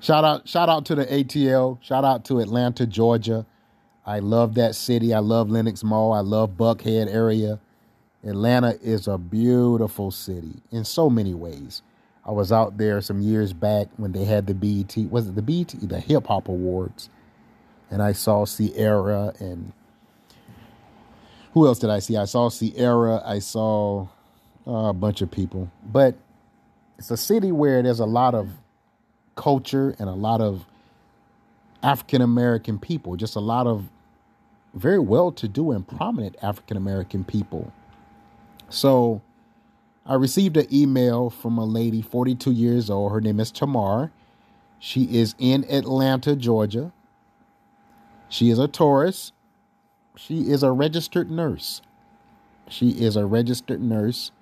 Shout out, shout out to the ATL. Shout out to Atlanta, Georgia. I love that city. I love Lenox Mall. I love Buckhead area. Atlanta is a beautiful city in so many ways. I was out there some years back when they had the BET, was it the BET, the Hip Hop Awards, and I saw Ciara and who else did I see? I saw Ciara. I saw uh, a bunch of people, but it's a city where there's a lot of culture and a lot of African American people, just a lot of very well to do and prominent African American people. So I received an email from a lady, 42 years old. Her name is Tamar. She is in Atlanta, Georgia. She is a Taurus. She is a registered nurse. She is a registered nurse.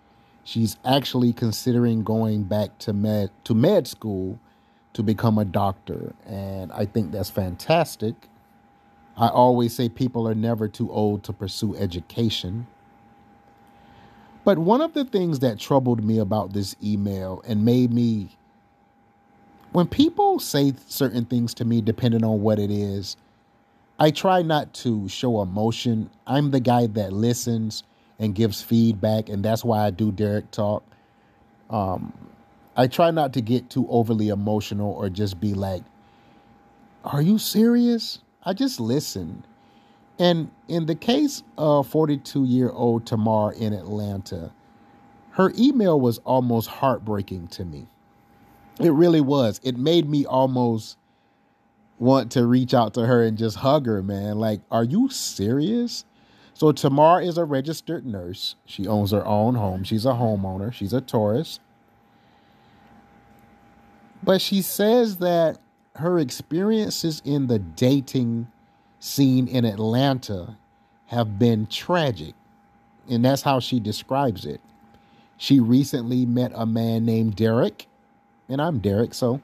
She's actually considering going back to med to med school to become a doctor, and I think that's fantastic. I always say people are never too old to pursue education. But one of the things that troubled me about this email and made me, when people say certain things to me, depending on what it is, I try not to show emotion. I'm the guy that listens and gives feedback, and that's why I do Derrick Talk. Um, I try not to get too overly emotional or just be like, Are you serious? I just listen. And in the case of 42 year old Tamar in Atlanta, her email was almost heartbreaking to me. It really was. It made me almost want to reach out to her and just hug her, man. Like, are you serious? So, Tamar is a registered nurse. She owns her own home. She's a homeowner. She's a Taurus. But she says that her experiences in the dating scene in Atlanta have been tragic. And that's how she describes it. She recently met a man named Derek, and I'm Derrick, so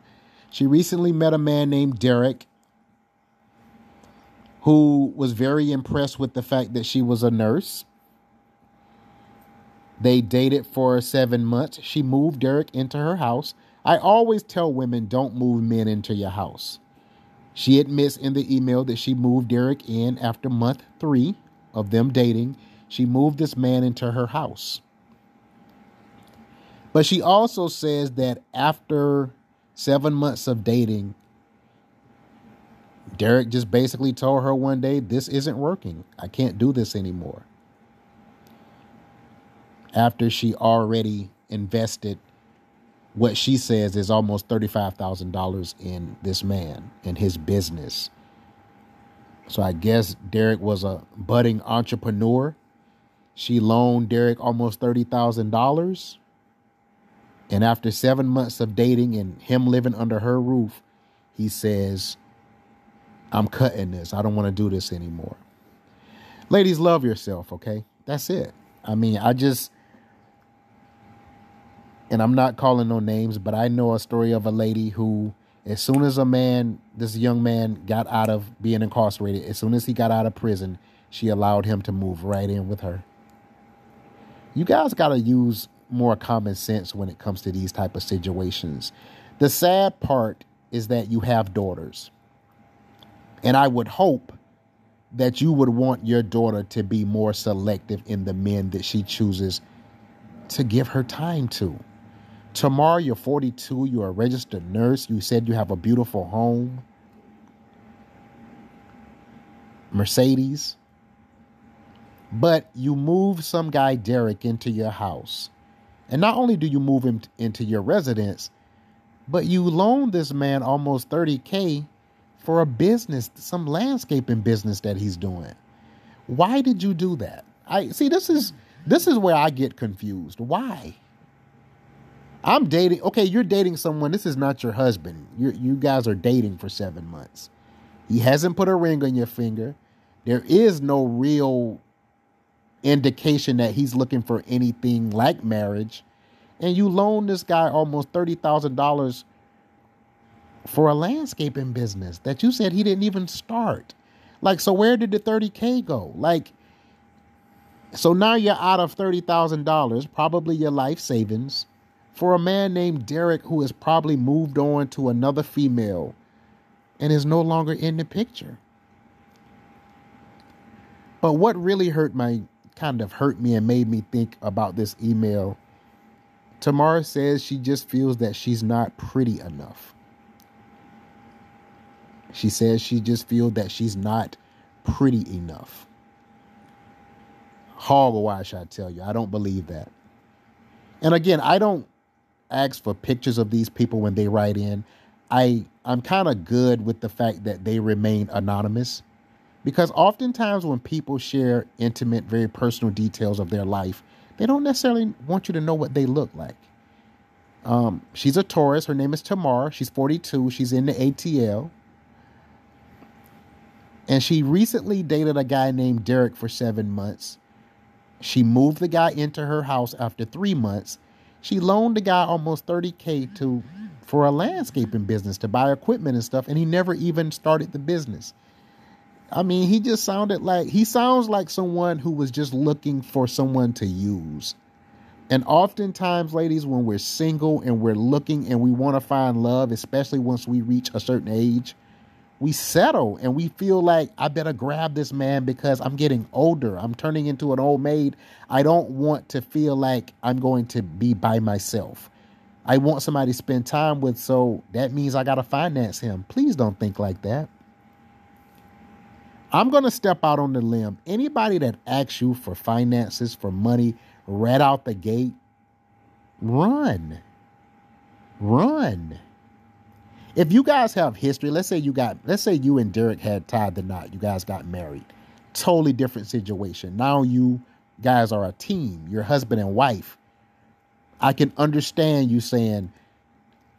she recently met a man named Derek who was very impressed with the fact that she was a nurse. They dated for seven months. She moved Derek into her house. I always tell women don't move men into your house. She admits in the email that she moved Derek in after month three of them dating. She moved this man into her house. But she also says that after seven months of dating, Derek just basically told her one day, This isn't working. I can't do this anymore. After she already invested what she says is almost $35,000 in this man and his business. So I guess Derek was a budding entrepreneur. She loaned Derek almost $30,000. And after seven months of dating and him living under her roof, he says, I'm cutting this. I don't want to do this anymore. Ladies, love yourself, okay? That's it. I mean, I just, and I'm not calling no names, but I know a story of a lady who, as soon as a man, this young man got out of being incarcerated, as soon as he got out of prison, she allowed him to move right in with her. You guys got to use more common sense when it comes to these type of situations. The sad part is that you have daughters. And I would hope that you would want your daughter to be more selective in the men that she chooses to give her time to. Tamar, you're 42, you're a registered nurse, you said you have a beautiful home, Mercedes, but you move some guy, Derek, into your house. And not only do you move him into your residence, but you loan this man almost 30K for a business, some landscaping business that he's doing. Why did you do that? I see this is this is where I get confused. Why? I'm dating. Okay, you're dating someone. This is not your husband. You you guys are dating for 7 months. He hasn't put a ring on your finger. There is no real indication that he's looking for anything like marriage. And you loan this guy almost $30,000 for a landscaping business that you said he didn't even start. Like, so where did the 30K go? Like, so now you're out of $30,000, probably your life savings for a man named Derek who has probably moved on to another female and is no longer in the picture. But what really hurt my kind of hurt me and made me think about this email. Tamara says she just feels that she's not pretty enough. She says she just feels that she's not pretty enough. Hogwash, I tell you. I don't believe that. And again, I don't ask for pictures of these people when they write in. I I'm kind of good with the fact that they remain anonymous because oftentimes when people share intimate, very personal details of their life, they don't necessarily want you to know what they look like. Um, she's a Taurus. Her name is Tamar. She's 42. She's in the ATL. And she recently dated a guy named Derek for seven months. She moved the guy into her house after three months. She loaned the guy almost 30K to for a landscaping business to buy equipment and stuff, and he never even started the business. I mean, he just sounded like he sounds like someone who was just looking for someone to use. And oftentimes, ladies, when we're single and we're looking and we want to find love, especially once we reach a certain age, we settle and we feel like I better grab this man because I'm getting older. I'm turning into an old maid. I don't want to feel like I'm going to be by myself. I want somebody to spend time with, so that means I got to finance him. Please don't think like that. I'm going to step out on the limb. Anybody that asks you for finances, for money, right out the gate, run. Run. If you guys have history, let's say you got, let's say you and Derek had tied the knot, you guys got married. Totally different situation. Now you guys are a team, you're husband and wife. I can understand you saying,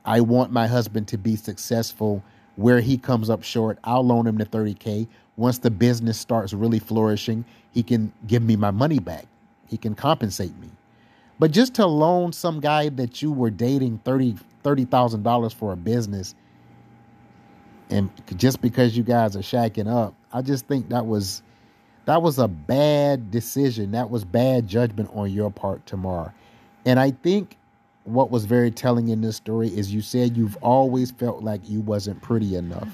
I want my husband to be successful. Where he comes up short, I'll loan him the 30K once the business starts really flourishing, he can give me my money back. He can compensate me. But just to loan some guy that you were dating thirty thirty thousand dollars for a business, and just because you guys are shacking up, I just think that was that was a bad decision. That was bad judgment on your part, Tamar. And I think what was very telling in this story is you said you've always felt like you wasn't pretty enough.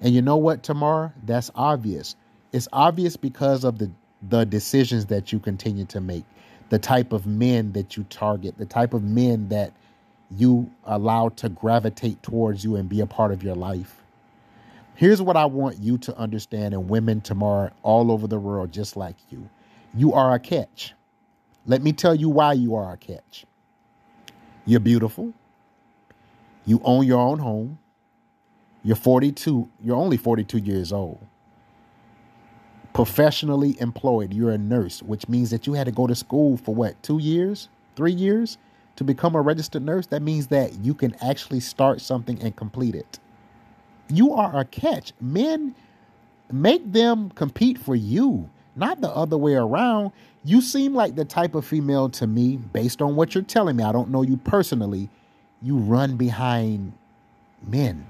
And you know what, Tamar? That's obvious. It's obvious because of the the decisions that you continue to make, the type of men that you target, the type of men that you allow to gravitate towards you and be a part of your life. Here's what I want you to understand, and women Tamar all over the world, just like you. You are a catch. Let me tell you why you are a catch. You're beautiful. You own your own home. You're 42, you're only 42 years old. Professionally employed, you're a nurse, which means that you had to go to school for what, two years, three years to become a registered nurse? That means that you can actually start something and complete it. You are a catch. Men, make them compete for you, not the other way around. You seem like the type of female to me, based on what you're telling me. I don't know you personally. You run behind men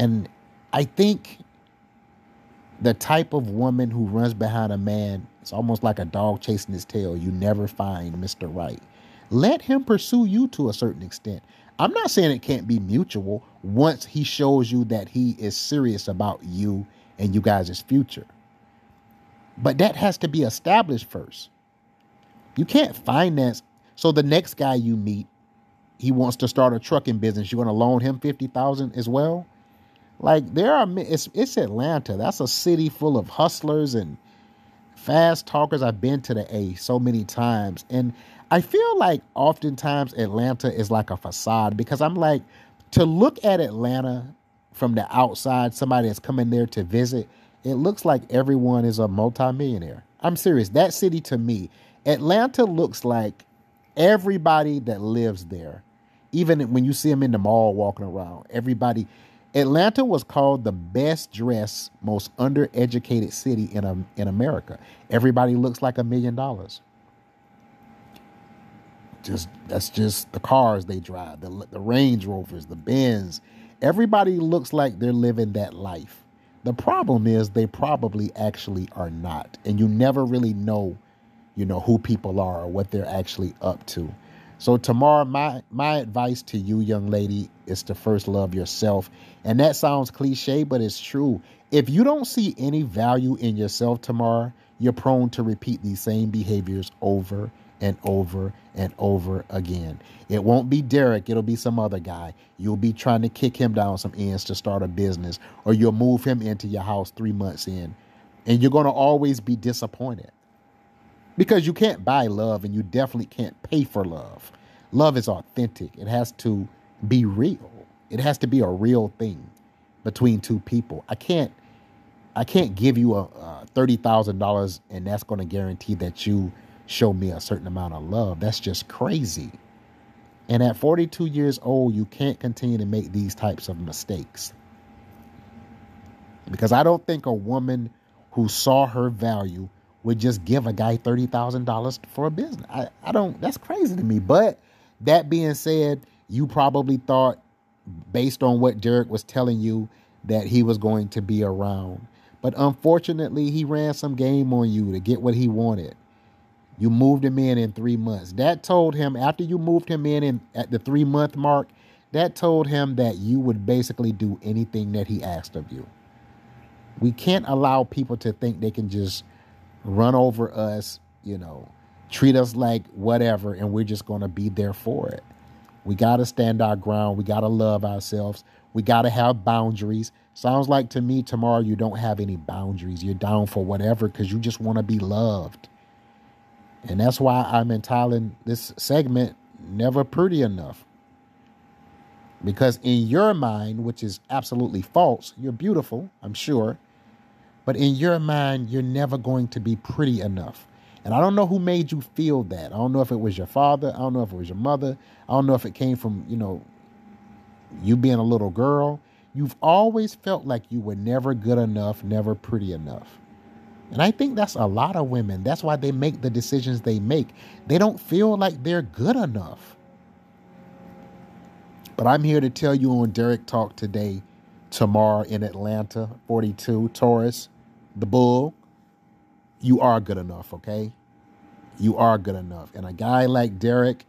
and I think the type of woman who runs behind a man, it's almost like a dog chasing his tail. You never find Mr. Right. Let him pursue you to a certain extent. I'm not saying it can't be mutual once he shows you that he is serious about you and you guys' future. But that has to be established first. You can't finance. So the next guy you meet, he wants to start a trucking business. You're going to loan him 50,000 as well? Like there are it's it's Atlanta. That's a city full of hustlers and fast talkers. I've been to the A so many times and I feel like oftentimes Atlanta is like a facade because I'm like to look at Atlanta from the outside, somebody that's coming there to visit, it looks like everyone is a multimillionaire. I'm serious. That city to me, Atlanta looks like everybody that lives there. Even when you see them in the mall walking around, everybody Atlanta was called the best dressed, most undereducated city in, a, in America. Everybody looks like a million dollars. Just that's just the cars they drive, the, the Range Rovers, the Benz. Everybody looks like they're living that life. The problem is they probably actually are not, and you never really know, you know, who people are or what they're actually up to. So Tamar, my my advice to you, young lady, is to first love yourself. And that sounds cliche, but it's true. If you don't see any value in yourself Tamar, you're prone to repeat these same behaviors over and over and over again. It won't be Derek, it'll be some other guy. You'll be trying to kick him down some ends to start a business, or you'll move him into your house three months in, and you're going to always be disappointed because you can't buy love and you definitely can't pay for love. Love is authentic, it has to be real, it has to be a real thing between two people. I can't. I can't give you a, a thirty thousand dollars and that's going to guarantee that you show me a certain amount of love. That's just crazy. And at 42 years old, you can't continue to make these types of mistakes. Because I don't think a woman who saw her value would just give a guy $30,000 for a business. I, I don't, that's crazy to me. But that being said, you probably thought, based on what Derek was telling you, that he was going to be around. But unfortunately, he ran some game on you to get what he wanted. You moved him in in three months. That told him, after you moved him in, in at the three month mark, that told him that you would basically do anything that he asked of you. We can't allow people to think they can just run over us, you know, treat us like whatever, and we're just going to be there for it. We got to stand our ground. We got to love ourselves. We got to have boundaries. Sounds like to me Tamar you don't have any boundaries. You're down for whatever because you just want to be loved. And that's why I'm entitling this segment Never Pretty Enough. Because in your mind, which is absolutely false, you're beautiful, I'm sure. But in your mind, you're never going to be pretty enough. And I don't know who made you feel that. I don't know if it was your father. I don't know if it was your mother. I don't know if it came from, you know, you being a little girl. You've always felt like you were never good enough, never pretty enough. And I think that's a lot of women. That's why they make the decisions they make. They don't feel like they're good enough. But I'm here to tell you on Derrick Talk today, Tamar in Atlanta, 42, Taurus, the bull, you are good enough, okay? You are good enough. And a guy like Derek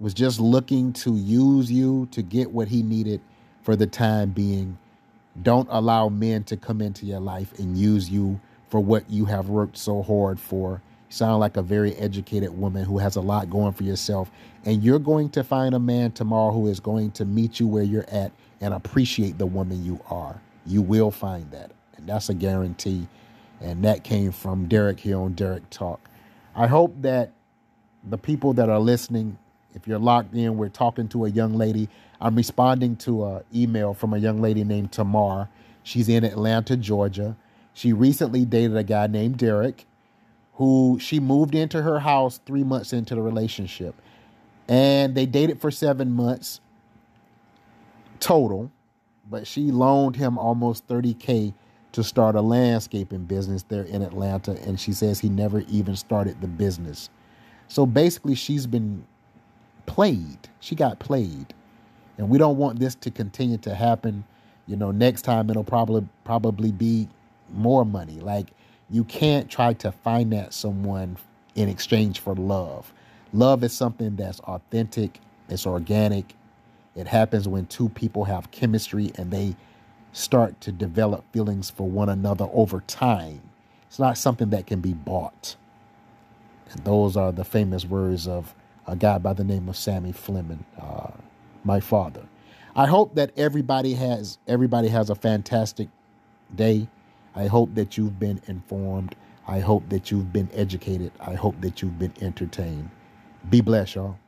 was just looking to use you to get what he needed for the time being. Don't allow men to come into your life and use you for what you have worked so hard for. You sound like a very educated woman who has a lot going for yourself. And you're going to find a man Tamar who is going to meet you where you're at and appreciate the woman you are. You will find that. And that's a guarantee. And that came from Derrick here on Derrick Talk. I hope that the people that are listening, if you're locked in, we're talking to a young lady. I'm responding to an email from a young lady named Tamar. She's in Atlanta, Georgia. She recently dated a guy named Derek, who she moved into her house three months into the relationship. And they dated for seven months total, but she loaned him almost 30K to start a landscaping business there in Atlanta. And she says he never even started the business. So basically, she's been played. She got played. And we don't want this to continue to happen. You know, next time it'll probably probably be more money. Like you can't try to finance someone in exchange for love. Love is something that's authentic, it's organic. It happens when two people have chemistry and they start to develop feelings for one another over time. It's not something that can be bought. And those are the famous words of a guy by the name of Sammy Fleming, uh, my father. I hope that everybody has everybody has a fantastic day. I hope that you've been informed. I hope that you've been educated. I hope that you've been entertained. Be blessed, y'all.